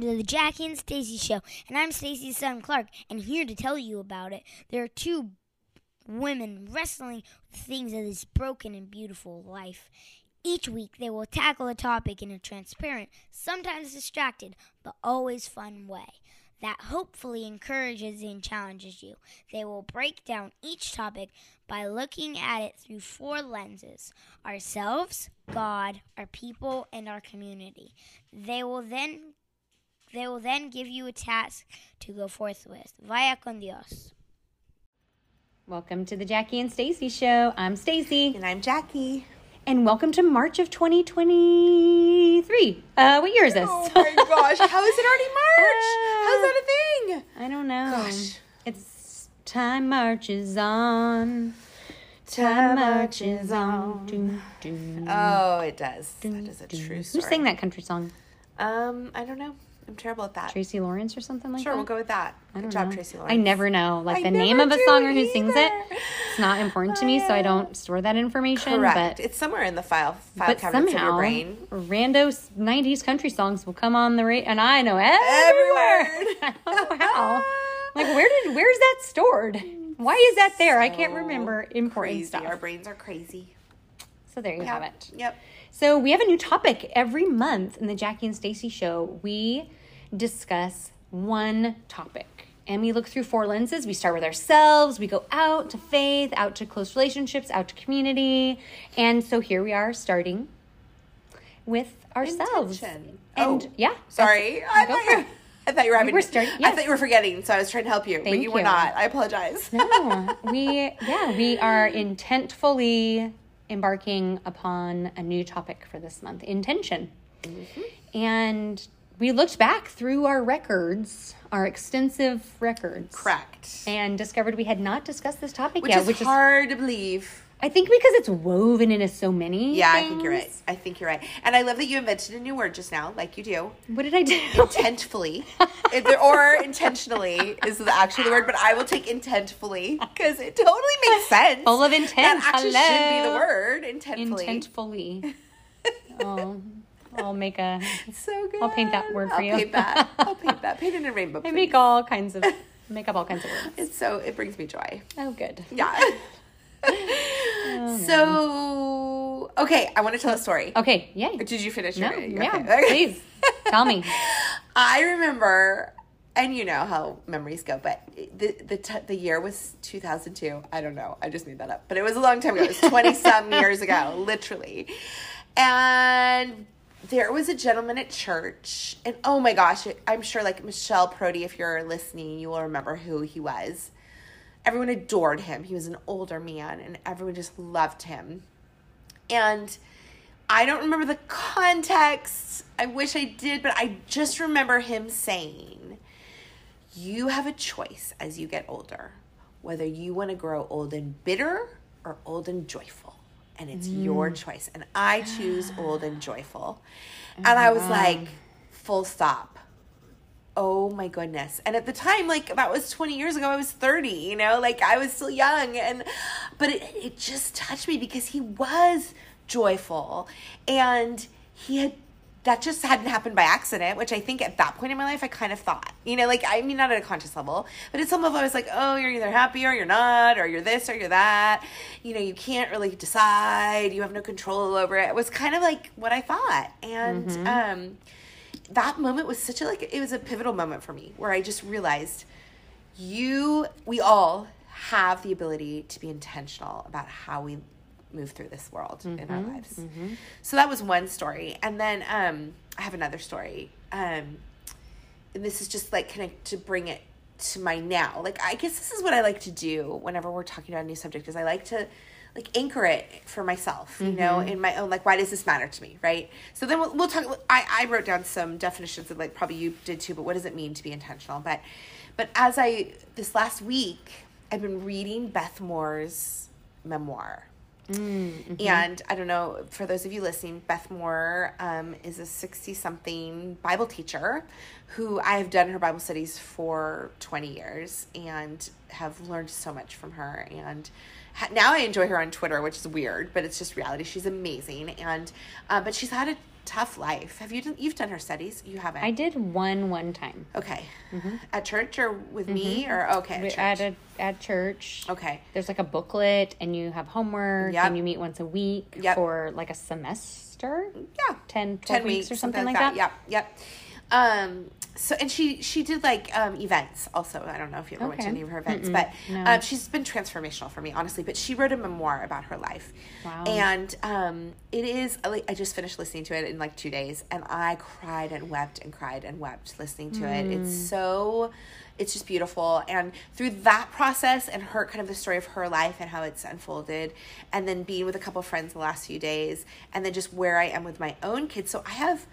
Welcome to the Jackie and Stacey Show, and I'm Stacey's son Clark, and here to tell you about it. There are two women wrestling with things of this broken and beautiful life. Each week, they will tackle a topic in a transparent, sometimes distracted, but always fun way that hopefully encourages and challenges you. They will break down each topic by looking at it through four lenses ourselves, God, our people, and our community. They will then they will then give you a task to go forth with. Vaya con Dios. Welcome to the Jackie and Stacey show. I'm Stacey. And I'm Jackie. And welcome to March of 2023. Uh, what year is this? Oh my gosh, how is it already March? Uh, How's that a thing? I don't know. Gosh. It's time marches on. Time marches on. Dun, dun, Oh, it does. dun, That is a dun. true Who sang that country song? Um, I don't know. I'm terrible at that. Tracy Lawrence or something like Sure, that? we'll go with that. I Good job, know. Tracy Lawrence. I never know, like I the name of a song or who sings it. It's not important to me, so I oh, don't store that information. Correct. But it's somewhere in the file file but cabinets somehow, of your brain. rando '90s country songs will come on the radio, and I know every Every word. word. I don't know how. Like, where did where's that stored? Why is that there? I can't remember important crazy. stuff. Our brains are crazy. So there you have it. Yep. So we have a new topic every month in the Jackie and Stacey show. We discuss one topic. And we look through four lenses. We start with ourselves, we go out to faith, out to close relationships, out to community. And so here we are starting with ourselves. Intention. And Oh, yeah. Sorry. I thought, you. I thought you were having. were starting- I thought you were forgetting, so I was trying to help you, but Thank you were not. I apologize. No, we yeah, we are intentfully embarking upon a new topic for this month, intention. Mm-hmm. And we looked back through our records, our extensive records. Correct. And discovered we had not discussed this topic Which yet, is which hard to believe. I think because it's woven into so many. Yeah, I think you're right. I think you're right. And I love that you invented a new word just now, like you do. What did I do? Intentfully. Or intentionally is the actually the word, but I will take intentfully because it totally makes sense. Full of intent. That actually should be the word, intentfully. Intentfully. oh, I'll make a So good. I'll paint that word for you. I'll paint that. I'll paint that. Paint it in a rainbow. I please. make all kinds of make up all kinds of words. It's so it brings me joy. Oh good. Yeah. Oh, so okay, I want to tell a story. Okay, yay. Did you finish your? No, yeah, okay. please tell me. I remember, and you know how memories go, but the the t- the year was 2002. I don't know. I just made that up, but it was a long time ago. It was 20 some years ago, literally. And there was a gentleman at church, and oh my gosh, I'm sure like Michelle Prody, if you're listening, you will remember who he was. Everyone adored him. He was an older man, and everyone just loved him. And I don't remember the context. I wish I did, but I just remember him saying, You have a choice as you get older whether you want to grow old and bitter or old and joyful. And it's your mm. choice. And I choose old and joyful. Oh and I was like, Full stop. Oh my goodness. And at the time, like that was 20 years ago, I was 30, you know, like I was still young. And, but it, it just touched me because he was joyful and he had, that just hadn't happened by accident, which I think at that point in my life, I kind of thought, you know, like, I mean, not at a conscious level, but at some level, I was like, oh, you're either happy or you're not, or you're this or you're that. You know, you can't really decide. You have no control over it. It was kind of like what I thought. And, um, that moment was such a like it was a pivotal moment for me where I just realized you we all have the ability to be intentional about how we move through this world in our lives. So that was one story. And then um I have another story. Um and this is just like kind of to bring it to my now. Like I guess this is what I like to do whenever we're talking about a new subject is I like to like anchor it for myself, you know, in my own like why does this matter to me, right? So then we'll, we'll talk. I I wrote down some definitions of like probably you did too, but what does it mean to be intentional? But but as I this last week I've been reading Beth Moore's memoir. And I don't know, for those of you listening, Beth Moore um, is a 60 something Bible teacher who I have done her Bible studies for 20 years and have learned so much from her. And ha- now I enjoy her on Twitter, which is weird, but it's just reality. She's amazing. And, uh, but she's had a tough life. Have you done? You've done her studies. You haven't. I did one one time. Okay. Mm-hmm. At church or with me mm-hmm. or okay at church. At a at church. okay. There's like a booklet, and you have homework, Yep. and you meet once a week Yep. for like a semester. Yeah. 10, 12 10 weeks, or something, like that. Yep. Yep. Um. So and she she did like um events also. I don't know if you ever went to any of her events, but No. um, she's been transformational for me honestly. But she wrote a memoir about her life. Wow. And um, it is like I just finished listening to it in like two days, and I cried and wept and cried and wept listening to it. It's Mm. so. It's just beautiful. And through that process and her kind of the story of her life and how it's unfolded, and then being with a couple friends the last few days, and then just where I am with my own kids. So I have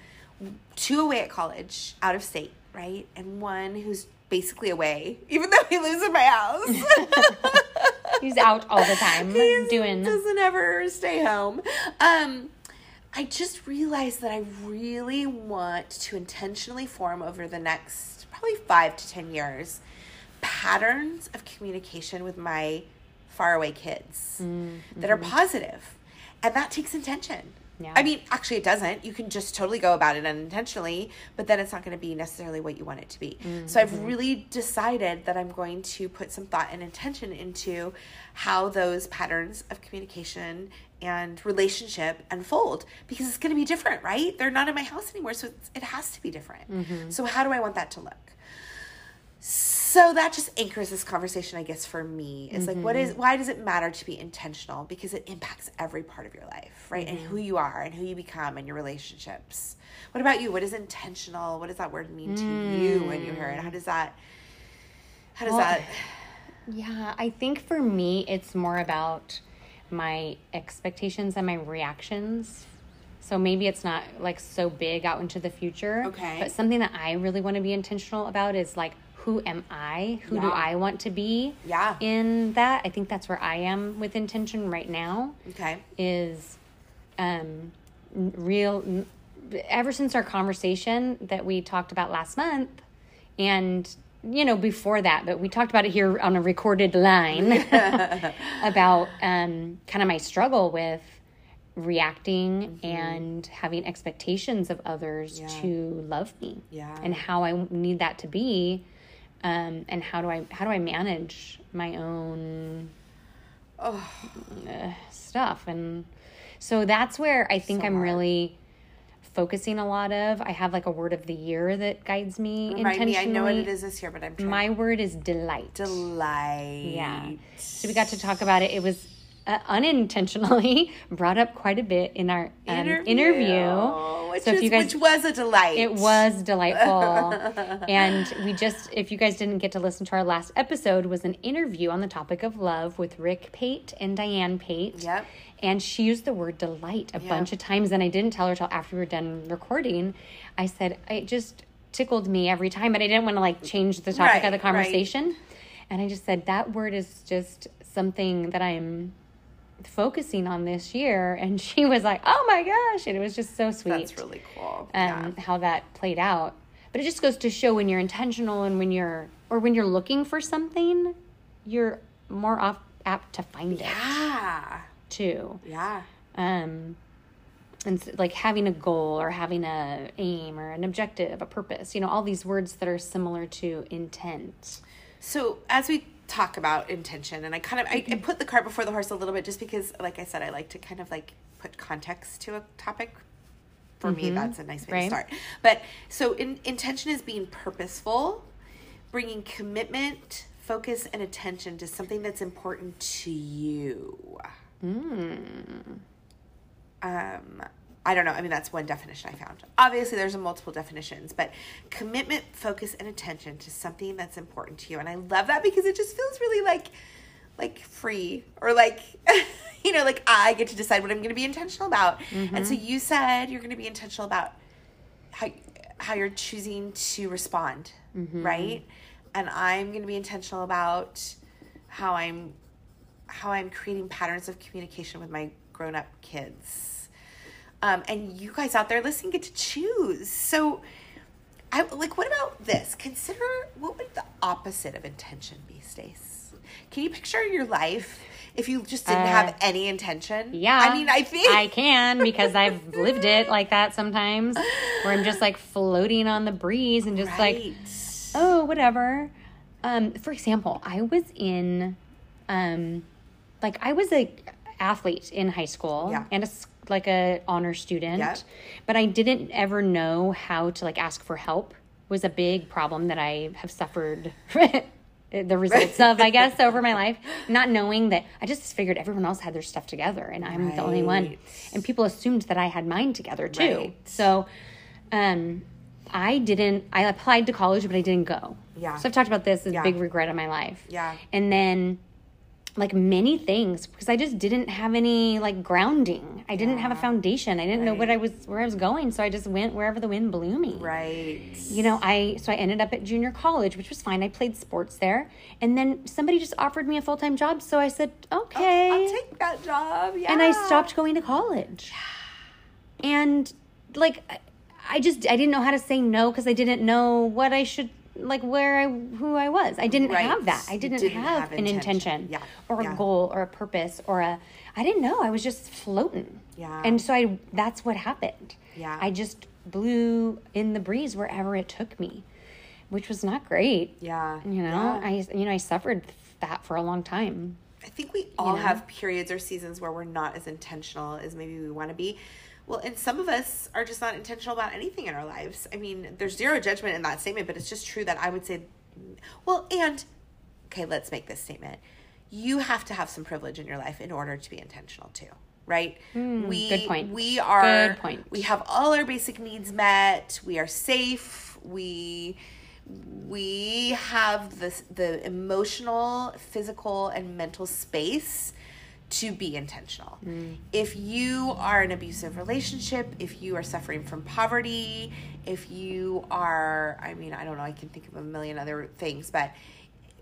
two away at college, out of state, right? And one who's basically away, even though he lives in my house. He's out all the time He doing. doesn't ever stay home. Um, I just realized that I really want to intentionally form over the next probably five to ten years patterns of communication with my faraway kids that are positive. and that takes intention. Yeah. I mean, actually, it doesn't. You can just totally go about it unintentionally, but then it's not going to be necessarily what you want it to be. So I've mm-hmm. really decided that I'm going to put some thought and intention into how those patterns of communication and relationship unfold because it's going to be different, right? They're not in my house anymore, so it has to be different. Mm-hmm. So how do I want that to look? So that just anchors this conversation, I guess, for me. Is like, what is mm-hmm. why does it matter to be intentional? Because it impacts every part of your life, right? And who mm-hmm. you are and who you become and your relationships. What about you? What is intentional? What does that word mean to you when you hear it? How does mm. that how does Well, that Yeah, I think for me, it's more about my expectations and my reactions. So maybe it's not like so big out into the future. Okay. But something that I really want to be intentional about is like, who am I? Who do I want to be? Yeah. In that, I think that's where I am with intention right now. Okay. Is um, real. Ever since our conversation that we talked about last month, and you know before that but we talked about it here on a recorded line about um, kind of my struggle with reacting and having expectations of others Yeah. to love me Yeah. and how i need that to be um, and how do i how do i manage my own Oh, uh, stuff and so that's where i think So i'm hard. really focusing a lot of i have like a word of the year that guides me remind me. I know what it is this year, but I'm trying. my word is delight delight. yeah. So we got to talk about it. It was uh, unintentionally brought up quite a bit in our um, interview. Which, So if is, you guys- which was a delight. It was delightful. and we just, if you guys didn't get to listen to our last episode, was an interview on the topic of love with Rick Pate and Diane Pate. Yep. And she used the word delight a Yeah. bunch of times, and I didn't tell her till after we were done recording. I said it just tickled me every time, but I didn't want to like change the topic Right, of the right. conversation. And I just said that word is just something that I'm focusing on this year. And she was like, "Oh my gosh!" And it was just so sweet That's really cool. um, how that played out. But it just goes to show when you're intentional and when you're or when you're looking for something, you're more off, apt to find it yeah. too. Yeah. Um, and s- like having a goal or having a aim or an objective, a purpose. You know, all these words that are similar to intent. So as we talk about intention, and I kind of I, I mm-hmm. put the cart before the horse a little bit, just because, like I said, I like to kind of like put context to a topic. For me, mm-hmm. that's a nice way Right. to start. But so in, intention is being purposeful, bringing commitment, focus, and attention to something that's important to you. Mm. um, I don't know. I mean, that's one definition I found. Obviously, there's a multiple definitions, but commitment, focus, and attention to something that's important to you, and I love that because it just feels really like, like free or like, you know, like I get to decide what I'm going to be intentional about. And so mm-hmm. you said you're going to be intentional about how how you're choosing to respond, mm-hmm. right? And I'm going to be intentional about how I'm how I'm creating patterns of communication with my grown up kids. Um, and you guys out there listening get to choose. So, I like. What about this? Consider what would the opposite of intention be, Stace? Can you picture your life if you just didn't have any intention? Uh, Yeah. I mean, I think I can because I've lived it like that sometimes where I'm just like floating on the breeze and just like, oh, whatever. Um, for example, I was in, um, like I was a athlete in high school Yeah. and a like a honor student, Yeah. but I didn't ever know how to like ask for help. Was a big problem that I have suffered the results of, I guess, over my life. Not knowing that I just figured everyone else had their stuff together and I'm the only one. And people assumed that I had mine together too. Right. So, um, I didn't. I applied to college, but I didn't go. Yeah. So I've talked about this as Yeah. a big regret of my life. Yeah. And then, like many things, because I just didn't have any like grounding. I didn't have a foundation. I didn't know what I was where I was going, so I just went wherever the wind blew me. Right. You know, I so I ended up at junior college, which was fine. I played sports there, and then somebody just offered me a full time job, so I said oh, okay I'll take that job. Yeah. and I stopped going to college. Yeah. And like I- I just I didn't know how to say no because I didn't know what I should like where I who I was. I didn't Right. have that. I didn't, didn't have, have an intention. intention Yeah. or a goal or a purpose or a I didn't know. I was just floating. Yeah. And so I that's what happened. Yeah. I just blew in the breeze wherever it took me, which was not great. Yeah. You know, Yeah. I you know, I suffered that for a long time. I think we all know? have periods or seasons where we're not as intentional as maybe we want to be. Well, and some of us are just not intentional about anything in our lives. I mean, there's zero judgment in that statement, but it's just true that I would say, well, and okay, let's make this statement. You have to have some privilege in your life in order to be intentional too, right? we Hmm, good point. we are Good point. we have all our basic needs met. We are safe. We we have this the emotional, physical, and mental space to be intentional. If you are in an abusive relationship, if you are suffering from poverty, if you are, I mean, I don't know, I can think of a million other things, but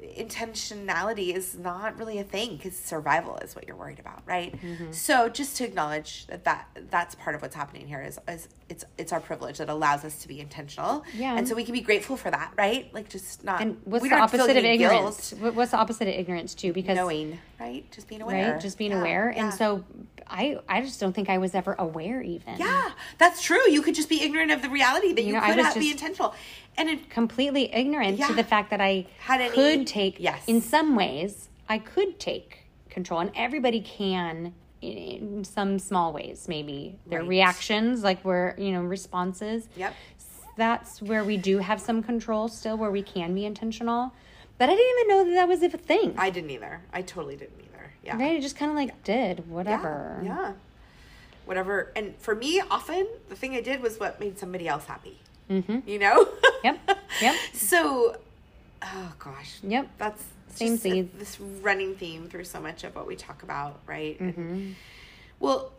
intentionality is not really a thing because survival is what you're worried about right Mm-hmm. so just to acknowledge that, that that's part of what's happening here is, is it's it's our privilege that allows us to be intentional Yeah. and so we can be grateful for that right like just not And what's we the opposite of ignorance? guilt, What's the opposite of ignorance too? Because knowing right just being aware right, just being Yeah, aware. yeah. And so I, I just don't think I was ever aware even. yeah that's true you could just be ignorant of the reality that you, know, I could have, be intentional and it, completely ignorant Yeah. to the fact that I Had any- could take. Yes. In some ways, I could take control, and everybody can in, in some small ways. Maybe their Right. reactions, like where you know responses. Yep. That's where we do have some control still, where we can be intentional. But I didn't even know that that was a thing. i didn't either i totally didn't either yeah right? I just kind of like did whatever. Yeah, yeah. Whatever. And for me, often the thing I did was what made somebody else happy. Mm-hmm. You know? Yep. Yep. so, oh gosh. Yep. That's Same theme. this running theme through so much of what we talk about, right? Mm-hmm. And, well,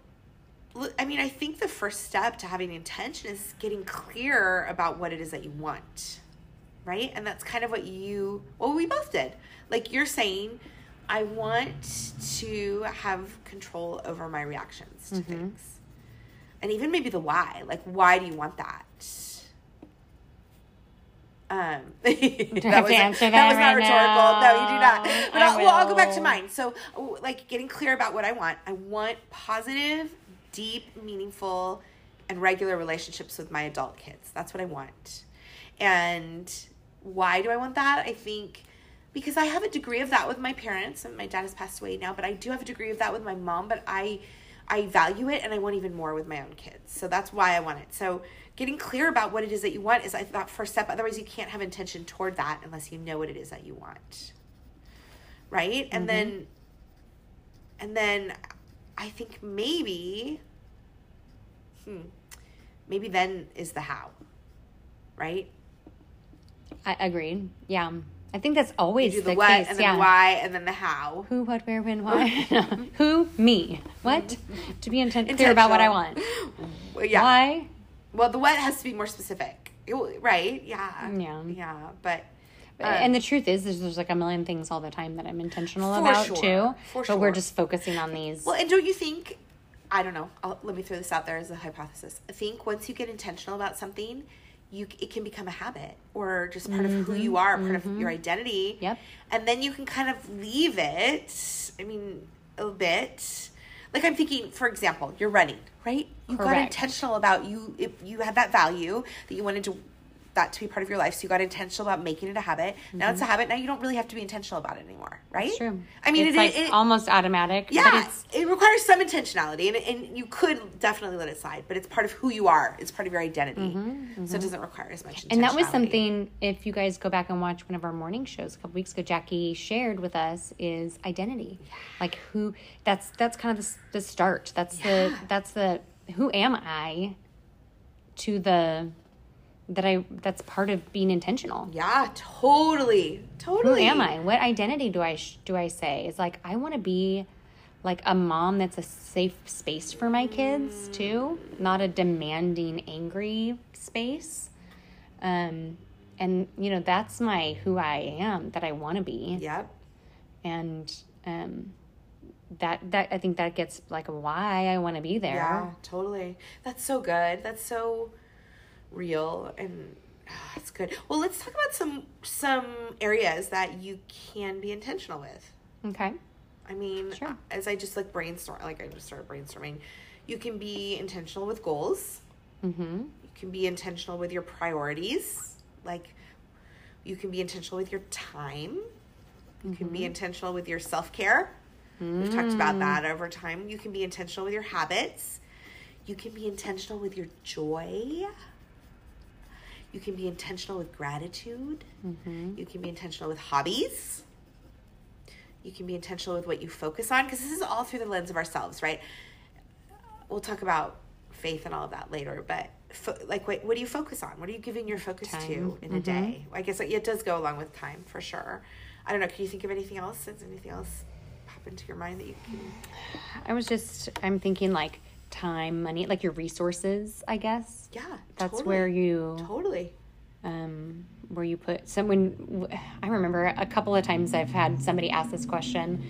I mean, I think the first step to having intention is getting clear about what it is that you want, right? And that's kind of what you, well, we both did. Like you're saying, I want to have control over my reactions to things. And even maybe the why. Like, why do you want that? Um, that was, that answer was not right retical. No, you do not. But I'll, well, I'll go back to mine. So, like, getting clear about what I want. I want positive, deep, meaningful, and regular relationships with my adult kids. That's what I want. And why do I want that? I think because I have a degree of that with my parents, and my dad has passed away now, but I do have a degree of that with my mom. But I, I value it, and I want even more with my own kids. So that's why I want it. So getting clear about what it is that you want is I that first step. Otherwise, you can't have intention toward that unless you know what it is that you want. Right, and then, and then, I think maybe, hmm, maybe then is the how. Right. I agreed. Yeah. I think that's always the, the what case. and then yeah. the why and then the how. Who, what, where, when, why? Who, me. What? To be intent- clear about what I want. Yeah. Why? Well, the what has to be more specific. Right? Yeah. Yeah. Yeah. But. um, and the truth is, there's, there's like a million things all the time that I'm intentional For about sure. too. For but we're just focusing on these. Well, and don't you think? I don't know. I'll, let me throw this out there as a hypothesis. I think once you get intentional about something, you it can become a habit or just part of who you are, part of your identity. Mm-hmm. Yep. And then you can kind of leave it. I mean, a bit. Like I'm thinking, for example, you're running, right? You got intentional about you. If you had that value that you wanted to that to be part of your life, so you got intentional about making it a habit. Now it's a habit. Now you don't really have to be intentional about it anymore, right? Mm-hmm. True. I mean, it's it, like it, almost automatic. yeah, But it's it requires some intentionality, and, and you could definitely let it slide, but it's part of who you are. It's part of your identity, so it doesn't require as much. Mm-hmm, and that was something if you guys go back and watch one of our morning shows a couple weeks ago jackie shared with us is identity like who that's that's kind of the, the start that's the that's the who am i to the that i that's part of being intentional Yeah, totally, Totally. who am i what identity do i sh- do i say it's like i want to be like a mom that's a safe space for my kids too not a demanding angry space um and you know that's my who i am that i want to be Yep. and um that that i think that gets like why i want to be there Yeah, totally. That's so good. That's so real and ah, it's good. Well, let's talk about some some areas that you can be intentional with. okay I mean, Sure. as I just like brainstorm, like I just started brainstorming, you can be intentional with goals. mm-hmm You can be intentional with your priorities. Like, you can be intentional with your time. You can be intentional with your self care. We've talked about that over time. You can be intentional with your habits. You can be intentional with your joy. You can be intentional with gratitude. Mm-hmm. You can be intentional with hobbies. You can be intentional with what you focus on because this is all through the lens of ourselves, right? We'll talk about faith and all of that later, but fo- like, what, what do you focus on? What are you giving your focus to Time. in a mm-hmm. day? I guess it does go along with time for sure. I don't know. Can you think of anything else? Does anything else pop into your mind that you can? i was just i'm thinking like time money like your resources i guess Yeah, that's totally. where you totally. um, where you put someone. I remember a couple of times I've had somebody ask this question.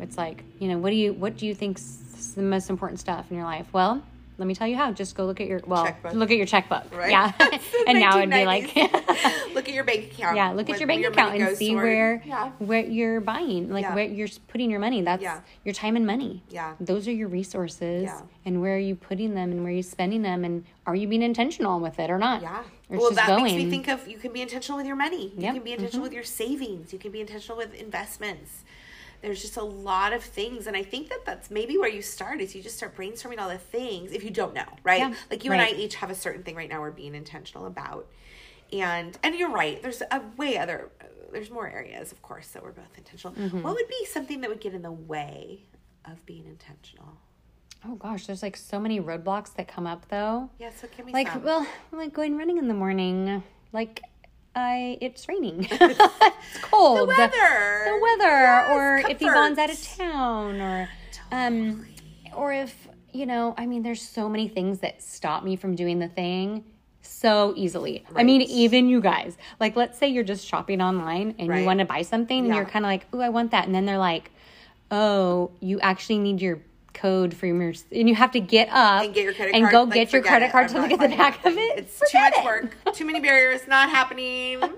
It's like, you know, what do you what do you think's the most important stuff in your life? Well, let me tell you how. Just go look at your well, Checkbook. look at your checkbook. Right? Yeah, and now it'd be like. look at your bank account. Yeah, look at your bank money account and see toward- where Yeah. where you're buying, like Yeah. where you're putting your money. That's Yeah. your time and money. Yeah. those are your resources, Yeah. and where are you putting them, and where are you spending them, and are you being intentional with it or not? Yeah. Or well, just that going. makes me think of you can be intentional with your money. You Yep. can be intentional mm-hmm. with your savings. You can be intentional with investments. There's just a lot of things, and I think that that's maybe where you start. Is you just start brainstorming all the things if you don't know, right? Yeah. Like you and I each have a certain thing right now we're being intentional about, and and you're right. There's a way other. There's more areas, of course, that we're both intentional. Mm-hmm. What would be something that would get in the way of being intentional? Oh gosh, there's like so many roadblocks that come up though. Yeah, so give me Like, some. well, like going running in the morning. Like, I it's raining. it's cold. the weather. The weather, Yes, or if Yvonne's out of town, or um, or if you know, I mean, there's so many things that stop me from doing the thing so easily. I mean, even you guys. Like, let's say you're just shopping online and Right. you want to buy something, and you're kind of like, "Ooh, I want that," and then they're like, "Oh, you actually need your." Code for your and you have to get up and get your credit card and card. go like, get your credit it. card I'm to look at the back of it. It's too Forget much it. work. Too many barriers. Not happening.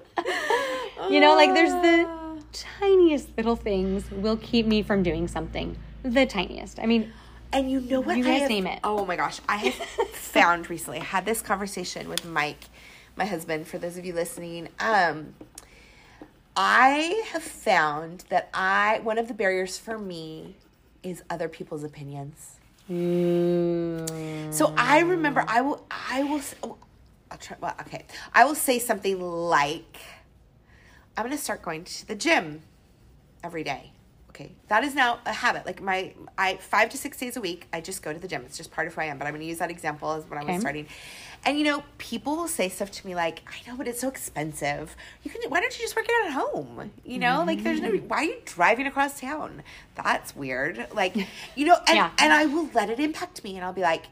You know, like there's the tiniest little things will keep me from doing something. The tiniest. I mean, And you know what? You guys have- name it. Oh my gosh. I have found recently, I had this conversation with Mike, my husband, for those of you listening. Um, I have found that I, one of the barriers for me is other people's opinions. mm, So I remember I will I will oh, I'll try well okay. I will say something like I'm going to start going to the gym every day. Okay. That is now a habit. Like my I 5 to 6 days a week I just go to the gym. It's just part of who I am, but I'm going to use that example as when I was starting. And you know, people will say stuff to me like, "I know, but it's so expensive. You can why don't you just work it out at home?" You know? Like there's no why are you driving across town? That's weird. Like, you know, and Yeah. and I will let it impact me and I'll be like,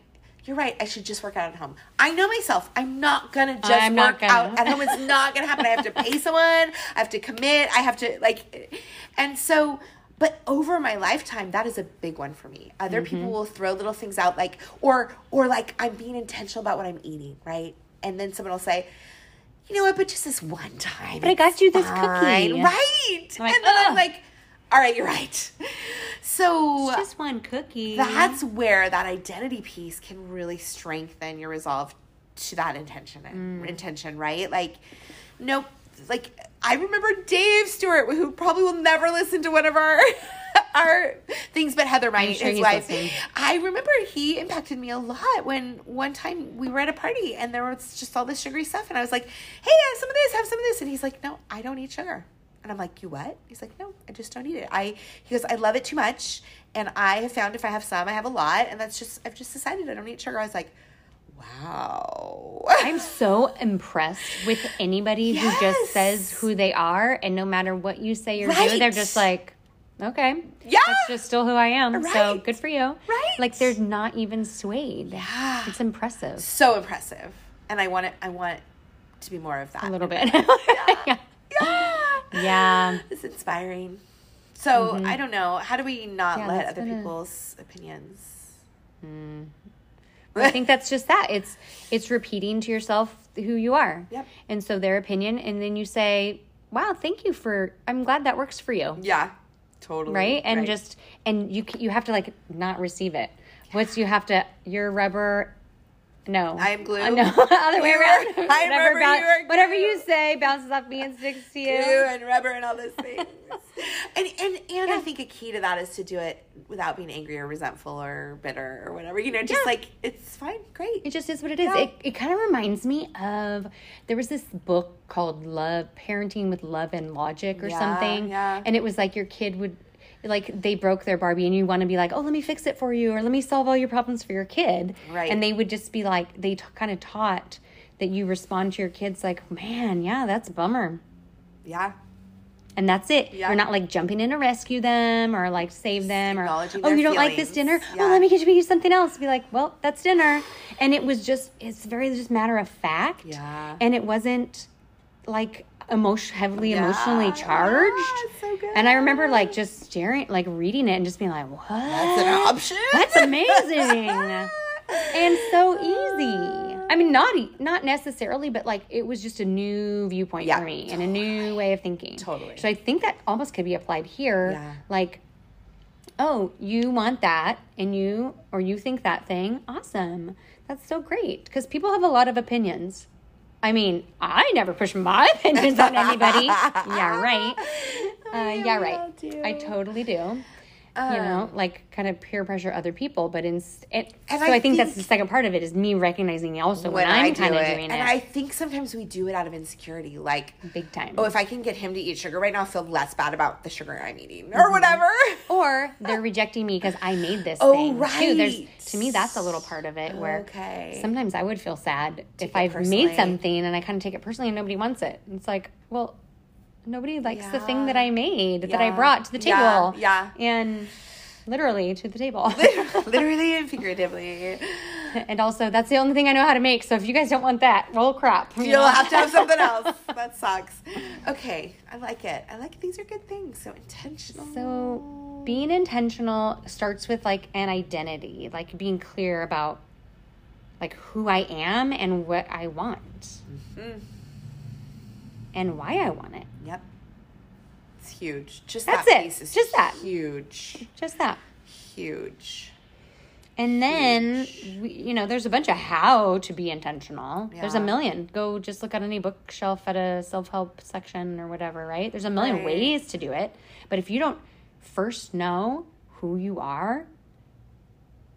you're right. I should just work out at home. I know myself. I'm not gonna just I'm work gonna. out at home. It's not gonna happen. I have to pay someone. I have to commit. I have to like, and so. But over my lifetime, that is a big one for me. Other Mm-hmm. people will throw little things out like, or or like I'm being intentional about what I'm eating, right? And then someone will say, you know what? But just this one time. But I got you this fine." cookie. right? Like, and then I'm like, all right, you're right. So It's just one cookie. that's where that identity piece can really strengthen your resolve to that intention Mm. intention right like nope like i remember dave stewart who probably will never listen to one of our our things but heather my sure his wife listening. i remember he impacted me a lot when one time we were at a party and there was just all this sugary stuff and i was like hey have some of this have some of this and he's like no i don't eat sugar and I'm like, you what? He's like, no, I just don't eat it. I he goes, I love it too much, and I have found if I have some, I have a lot, and that's just I've just decided I don't eat sugar. I was like, wow. I'm so impressed with anybody who just says who they are, and no matter what you say or do, they're just like, okay, Yeah. that's just still who I am. So good for you. Right. Like they're not even swayed. Yeah. It's impressive. so impressive, and I want it. I want to be more of that. A little bit. yeah. Yeah. Yeah. It's inspiring. So mm-hmm. I don't know. How do we not Yeah, let other been a- people's opinions? Mm. I think that's just that. It's it's repeating to yourself who you are. Yep. And so their opinion, and then you say, "Wow, thank you for. I'm glad that works for you." Yeah, totally. right and just and you you have to like not receive it Once you have to your rubber no I am glue. Uh, no other way around I am whatever, rubber, boun- you whatever you say bounces off me and sticks to you glue and rubber and all those things. and and and I think a key to that is to do it without being angry or resentful or bitter or whatever. You know, just Yeah. like it's fine, great. it just is what it is Yeah. it, it kind of reminds me of there was this book called love parenting with love and logic or Yeah, something yeah. and it was like your kid would like they broke their barbie and you want to be like oh let me fix it for you or let me solve all your problems for your kid. Right. and they would just be like they t- kind of taught that you respond to your kids like man yeah that's a bummer. Yeah, and that's it. Yeah. you're not like jumping in to rescue them or like save them or oh you don't like this dinner? Feelings. oh let me get you something else. Be like well that's dinner. And it was just it's very just matter of fact. Yeah. and it wasn't like emotion heavily Yeah. emotionally charged Yeah, so good. and i remember like just staring like reading it and just being like what that's an option. that's amazing and so easy. I mean, not e- not necessarily, but like it was just a new viewpoint Yeah, for me and a new way of thinking. Totally. So I think that almost could be applied here. Yeah. Like, oh, you want that, and you or you think that thing. Awesome. That's so great because people have a lot of opinions. I mean, I never push my opinions on anybody. yeah, right. Uh, yeah, right. I totally do you know, like kind of peer pressure other people. But in, and, And so I I, think, that's the second part of it is me recognizing also when, when I'm kind of doing and it I think sometimes we do it out of insecurity, like. big time. Oh, if I can get him to eat sugar right now, I'll feel less bad about the sugar I'm eating Mm-hmm. or whatever. or they're rejecting me because I made this Oh, thing too. There's right. to me that's a little part of it where Okay. sometimes I would feel sad if I've personally. made something and I kind of take it personally and nobody wants it. It's like, well, nobody likes the thing that I made that I brought to the table. Yeah. And literally to the table. Literally and figuratively. and also that's the only thing I know how to make. So if you guys don't want that, roll crap. you You'll know? have to have something else. That sucks. Okay, I like it. I like these are good things. So intentional. So being intentional starts with like an identity, like being clear about like who I am and what I want. Mm-hmm. And why I want it. Yep. It's huge. Just That's that it. piece is Just that. huge. Just that. Huge. And then, we, you know, there's a bunch of how to be intentional. There's a million. Go just look at any bookshelf at a self help section or whatever, right? There's a million Right. ways to do it. But if you don't first know who you are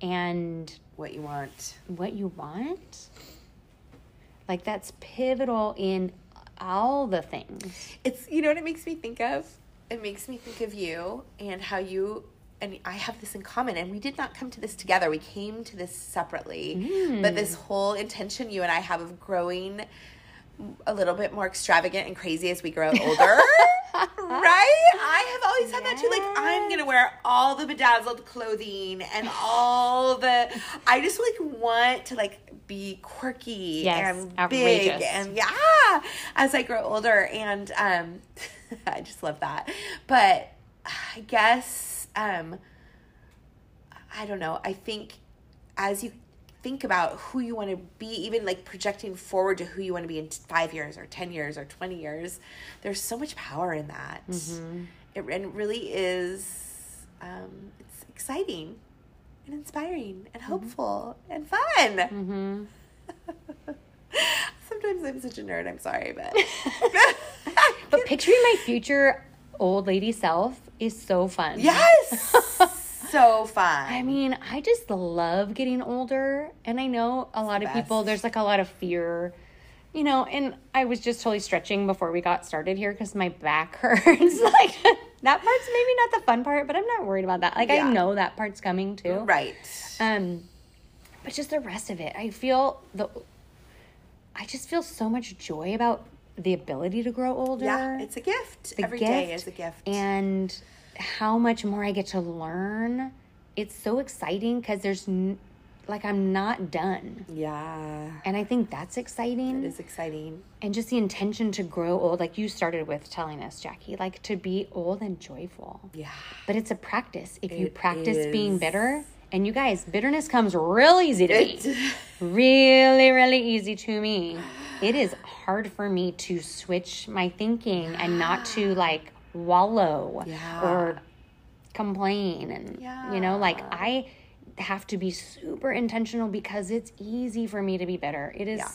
and What you want. what you want, like that's pivotal in all the things. It's you know what it makes me think of? It makes me think of you and how you and I have this in common and we did not come to this together. We came to this separately. Mm. But this whole intention you and I have of growing a little bit more extravagant and crazy as we grow older. right? I have always had that too. Like I'm gonna wear all the bedazzled clothing and all the I just like want to like be quirky Yes, and outrageous. big and yeah as I grow older and um I just love that. But I guess um I don't know. I think as you think about who you want to be, even like projecting forward to who you want to be in five years or 10 years or 20 years, there's so much power in that. Mm-hmm. It, and it really is, um, it's exciting and inspiring and mm-hmm. hopeful and fun. Mm-hmm. Sometimes I'm such a nerd. I'm sorry, but But picturing my future old lady self is so fun. yes, so fun. I mean, I just love getting older. And I know a lot of people, there's like a lot of fear, you know. And I was just totally stretching before we got started here because my back hurts. like, that part's maybe not the fun part, but I'm not worried about that. Like, Yeah. I know that part's coming too. right. Um, but just the rest of it, I feel the, I just feel so much joy about the ability to grow older. Yeah, it's a gift. the Every day gift is a gift. and how much more I get to learn. It's so exciting because there's n- like I'm not done, yeah, and I think that's exciting. it is exciting. And just the intention to grow old, like you started with telling us, Jackie, like to be old and joyful. Yeah. But it's a practice. If you It practice being bitter, and you guys, bitterness comes real easy to me. Really, really easy to me. It is hard for me to switch my thinking and not to like wallow Yeah. or complain. And, you know, like I have to be super intentional because it's easy for me to be bitter. It is Yeah.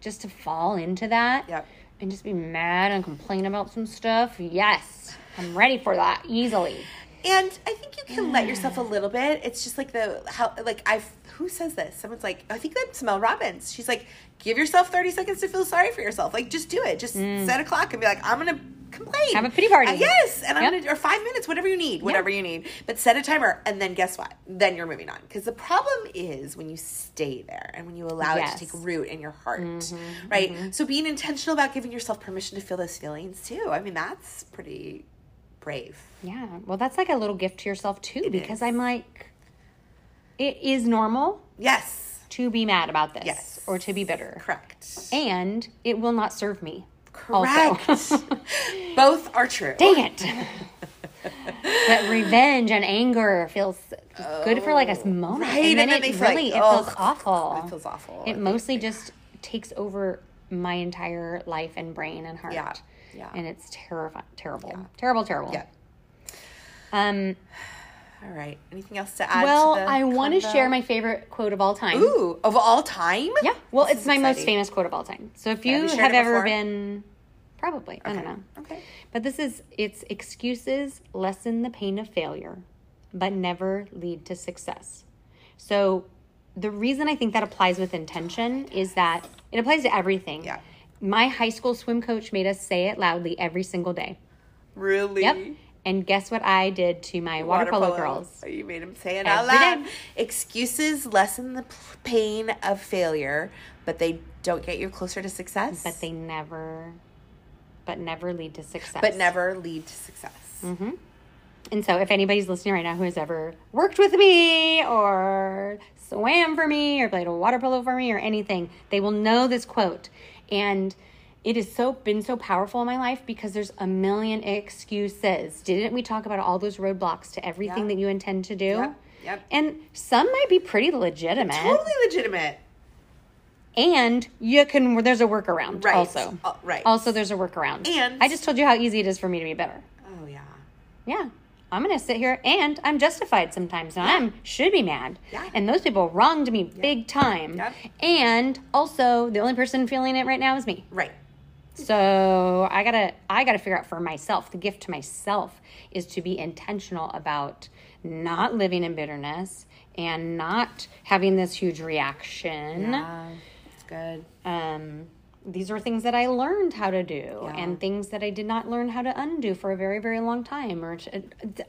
just to fall into that Yep. and just be mad and complain about some stuff. Yes, I'm ready for that easily. And I think you can let yourself a little bit. It's just like the how like I've who says this? Someone's like, I think that's Mel Robbins. She's like, give yourself thirty seconds to feel sorry for yourself. Like just do it. Just mm. set a clock and be like, I'm gonna complain. Have a pity party. Uh, yes, and I'm gonna or five minutes, whatever you need, whatever you need. But set a timer, and then guess what? Then you're moving on. Because the problem is when you stay there and when you allow it to take root in your heart, right? So being intentional about giving yourself permission to feel those feelings too. I mean, that's pretty brave. Yeah. Well, that's like a little gift to yourself too, because is. I'm like, it is normal Yes. to be mad about this Yes. or to be bitter, Correct. and it will not serve me. Correct. Both are true. Dang it. but revenge and anger feels good for like a moment, right, and then and then it really like, it feels awful. it feels awful. It mostly just takes over my entire life and brain and heart. Yeah, yeah. And it's terrifying, terrible, terrible, terrible. Yeah. Um. All right. Anything else to add? Well, to I want to share my favorite quote of all time. Ooh, of all time? Yeah. Well, This it's my most famous quote of all time. So if have you you have ever before? been, probably I don't know. Okay. But this is it's excuses lessen the pain of failure, but never lead to success. So the reason I think that applies with intention is that it applies to everything. Yeah. My high school swim coach made us say it loudly every single day. Really? Yep. And guess what I did to my water, polo, girls? Oh, you made them say it out loud. day. Excuses lessen the pain of failure, but they don't get you closer to success. But they never but never lead to success. but never lead to success. Mm-hmm. And so, if anybody's listening right now who has ever worked with me or swam for me or played a water polo for me or anything, they will know this quote. And it has so been so powerful in my life because there's a million excuses. Didn't we talk about all those roadblocks to everything Yeah. that you intend to do? Yep, yep. And some might be pretty legitimate. Totally legitimate. And you can there's a workaround Right. also. Uh, right. Also there's a workaround. And- I just told you how easy it is for me to be better. Oh, yeah. Yeah. I'm gonna sit here and I'm justified sometimes. And I'm should be mad. Yeah. And those people wronged me big time. Yep. And also the only person feeling it right now is me. Right. So I gotta I gotta figure out for myself. The gift to myself is to be intentional about not living in bitterness and not having this huge reaction. Yeah. Good. Um, these are things that I learned how to do, and things that I did not learn how to undo for a very, very long time, or to, uh,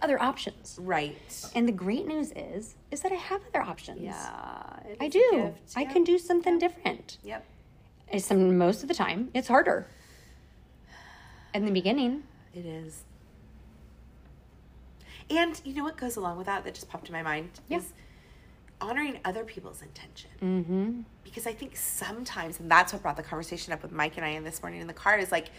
other options. Right. And the great news is, is that I have other options. Yeah. I do. gift. I Yep. can do something different. Yep. It's some most of the time it's harder. In the beginning, It is. And you know what goes along with that that just popped in my mind Yeah. Honoring other people's intention. mm-hmm. Because I think sometimes, and that's what brought the conversation up with Mike and I in this morning in the car, is like,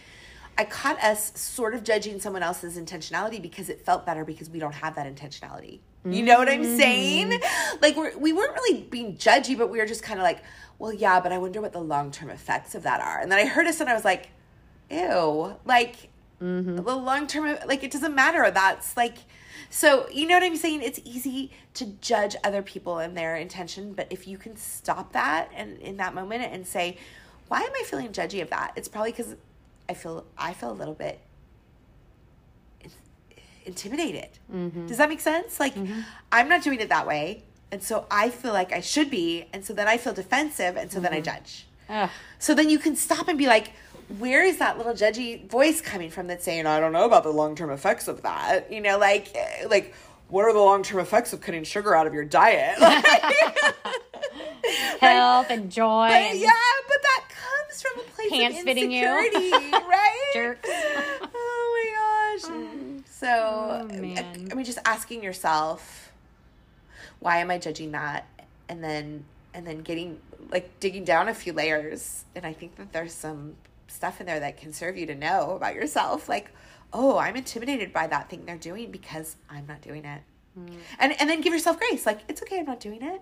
I caught us sort of judging someone else's intentionality because it felt better because we don't have that intentionality. You know what I'm saying? Mm. Like we're, we weren't really being judgy, but we were just kind of like, well, yeah, but I wonder what the long term effects of that are. And then I heard us and I was like, ew, like Mm-hmm. the long term, like it doesn't matter. That's like, so you know what I'm saying? It's easy to judge other people and their intention, but if you can stop that and in that moment and say, why am I feeling judgy of that? It's probably because I feel I feel a little bit in- intimidated. Mm-hmm. Does that make sense? Like mm-hmm. I'm not doing it that way, and so I feel like I should be, and so then I feel defensive, and so then I mm-hmm. judge. Ugh. So then you can stop and be like, where is that little judgy voice coming from that's saying, I don't know about the long term effects of that? You know, like, eh, like, what are the long term effects of cutting sugar out of your diet? Health and joy. But yeah, but that comes from a place Pants of fitting you. insecurity, right? Jerks. Oh my gosh. So, man. I mean, just asking yourself, why am I judging that? And then, and then getting like digging down a few layers. And I think that there's some stuff in there that can serve you to know about yourself. Like, oh, I'm intimidated by that thing they're doing because I'm not doing it. And and then give yourself grace. Like it's okay, I'm not doing it.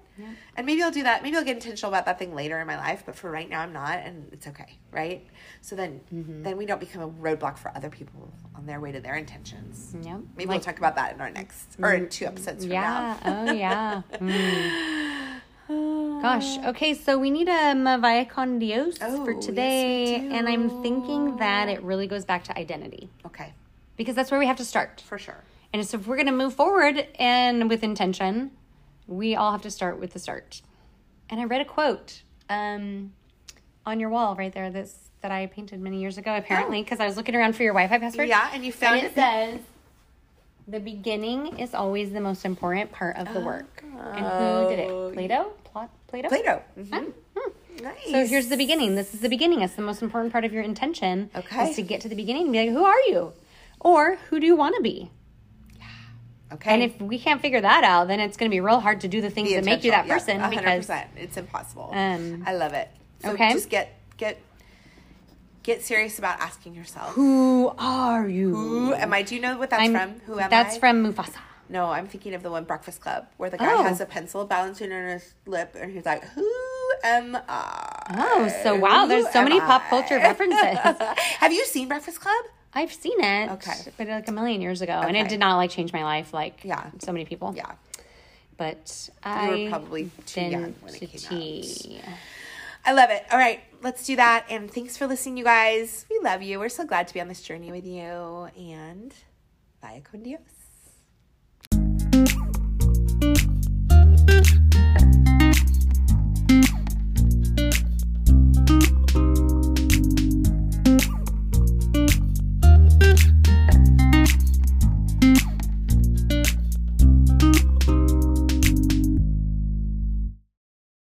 And maybe I'll do that. Maybe I'll get intentional about that thing later in my life. But for right now, I'm not, and it's okay, right? So then then we don't become a roadblock for other people on their way to their intentions. Yep. Maybe Like- we'll talk about that in our next or in two episodes from Yeah. now. Oh, yeah. Mm. Gosh. Okay, so we need a Vaya con Dios Oh, for yes, today. we And I'm thinking that it really goes back to identity Okay, because that's where we have to start. for sure. And so if we're going to move forward and with intention, we all have to start with the start. And I read a quote um, on your wall right there this that I painted many years ago apparently because I was looking around for your Wi-Fi password. Yeah, and you found And it. it says the beginning is always the most important part of the work. And who did Oh. it? Plato? Plot Plato? Play-Doh. Mhm. Hmm. Nice. So here's the beginning. This is the beginning. It's the most important part of your intention. Okay. Is to get to the beginning and be like, who are you? Or who do you want to be? Yeah. Okay. And if we can't figure that out, then it's going to be real hard to do the things Be that make you that person Yeah, because 100%. it's impossible. Um, I love it. So okay. just get get get serious about asking yourself. who are you? Who am I? Do you know what that's I'm- from? Who am that's I? That's from Mufasa. No, I'm thinking of the one Breakfast Club where the guy Oh. has a pencil balancing on his lip and he's like, "Who am I?" Oh, so wow, there's so many pop culture references. Have you seen Breakfast Club? I've seen it. Okay. But like a million years ago. And it did not like change my life like Yeah. so many people. Yeah, But you I were probably too young when it came out. I love it. All right, let's do that. And thanks for listening, you guys. We love you. We're so glad to be on this journey with you. And bye con Dios.